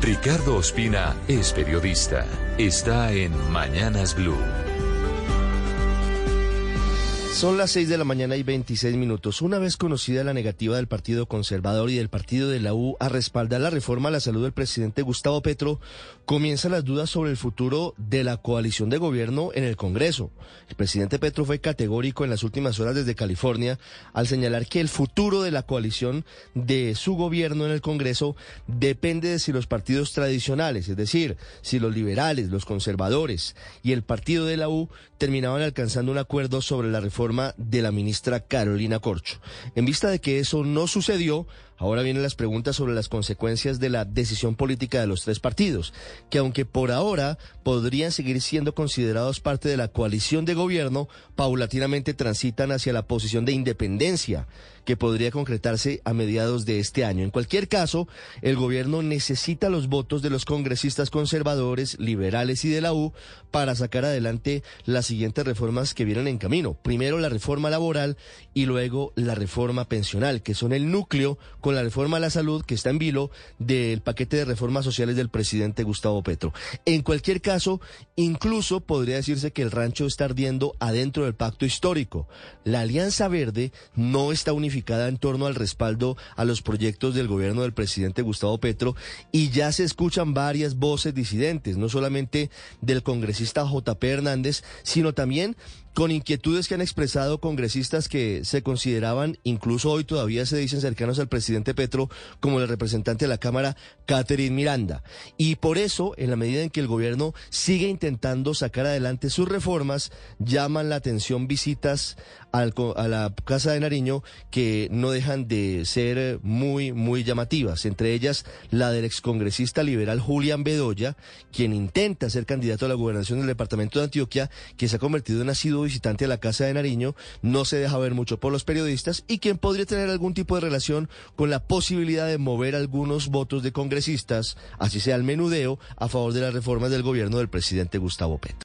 Ricardo Ospina es periodista. Está en Mañanas Blue. Son las 6 de la mañana y 26 minutos. Una vez conocida la negativa del Partido Conservador y del Partido de la U a respaldar la reforma a la salud del presidente Gustavo Petro, comienzan las dudas sobre el futuro de la coalición de gobierno en el Congreso. El presidente Petro fue categórico en las últimas horas desde California al señalar que el futuro de la coalición de su gobierno en el Congreso depende de si los partidos tradicionales, es decir, si los liberales, los conservadores y el Partido de la U terminaban alcanzando un acuerdo sobre la reforma de la ministra Carolina Corcho. En vista de que eso no sucedió, ahora vienen las preguntas sobre las consecuencias de la decisión política de los tres partidos, que aunque por ahora podrían seguir siendo considerados parte de la coalición de gobierno, paulatinamente transitan hacia la posición de independencia que podría concretarse a mediados de este año. En cualquier caso, el gobierno necesita los votos de los congresistas conservadores, liberales y de la U para sacar adelante las siguientes reformas que vienen en camino. Primero la reforma laboral y luego la reforma pensional, que son el núcleo con la reforma a la salud que está en vilo del paquete de reformas sociales del presidente Gustavo Petro. En cualquier caso, incluso podría decirse que el rancho está ardiendo adentro del pacto histórico. La Alianza Verde no está unificada en torno al respaldo a los proyectos del gobierno del presidente Gustavo Petro y ya se escuchan varias voces disidentes, no solamente del congresista JP Hernández, sino también con inquietudes que han expresado congresistas que se consideraban, incluso hoy todavía se dicen cercanos al presidente Petro, como el representante de la Cámara, Catherine Miranda. Y por eso, en la medida en que el gobierno sigue intentando sacar adelante sus reformas, llaman la atención visitas al, a la Casa de Nariño que no dejan de ser muy, muy llamativas. Entre ellas, la del excongresista liberal Julián Bedoya, quien intenta ser candidato a la gobernación del departamento de Antioquia, que se ha convertido en asiduo visitante a la Casa de Nariño, no se deja ver mucho por los periodistas y quien podría tener algún tipo de relación con la posibilidad de mover algunos votos de congresistas, así sea el menudeo, a favor de las reformas del gobierno del presidente Gustavo Petro.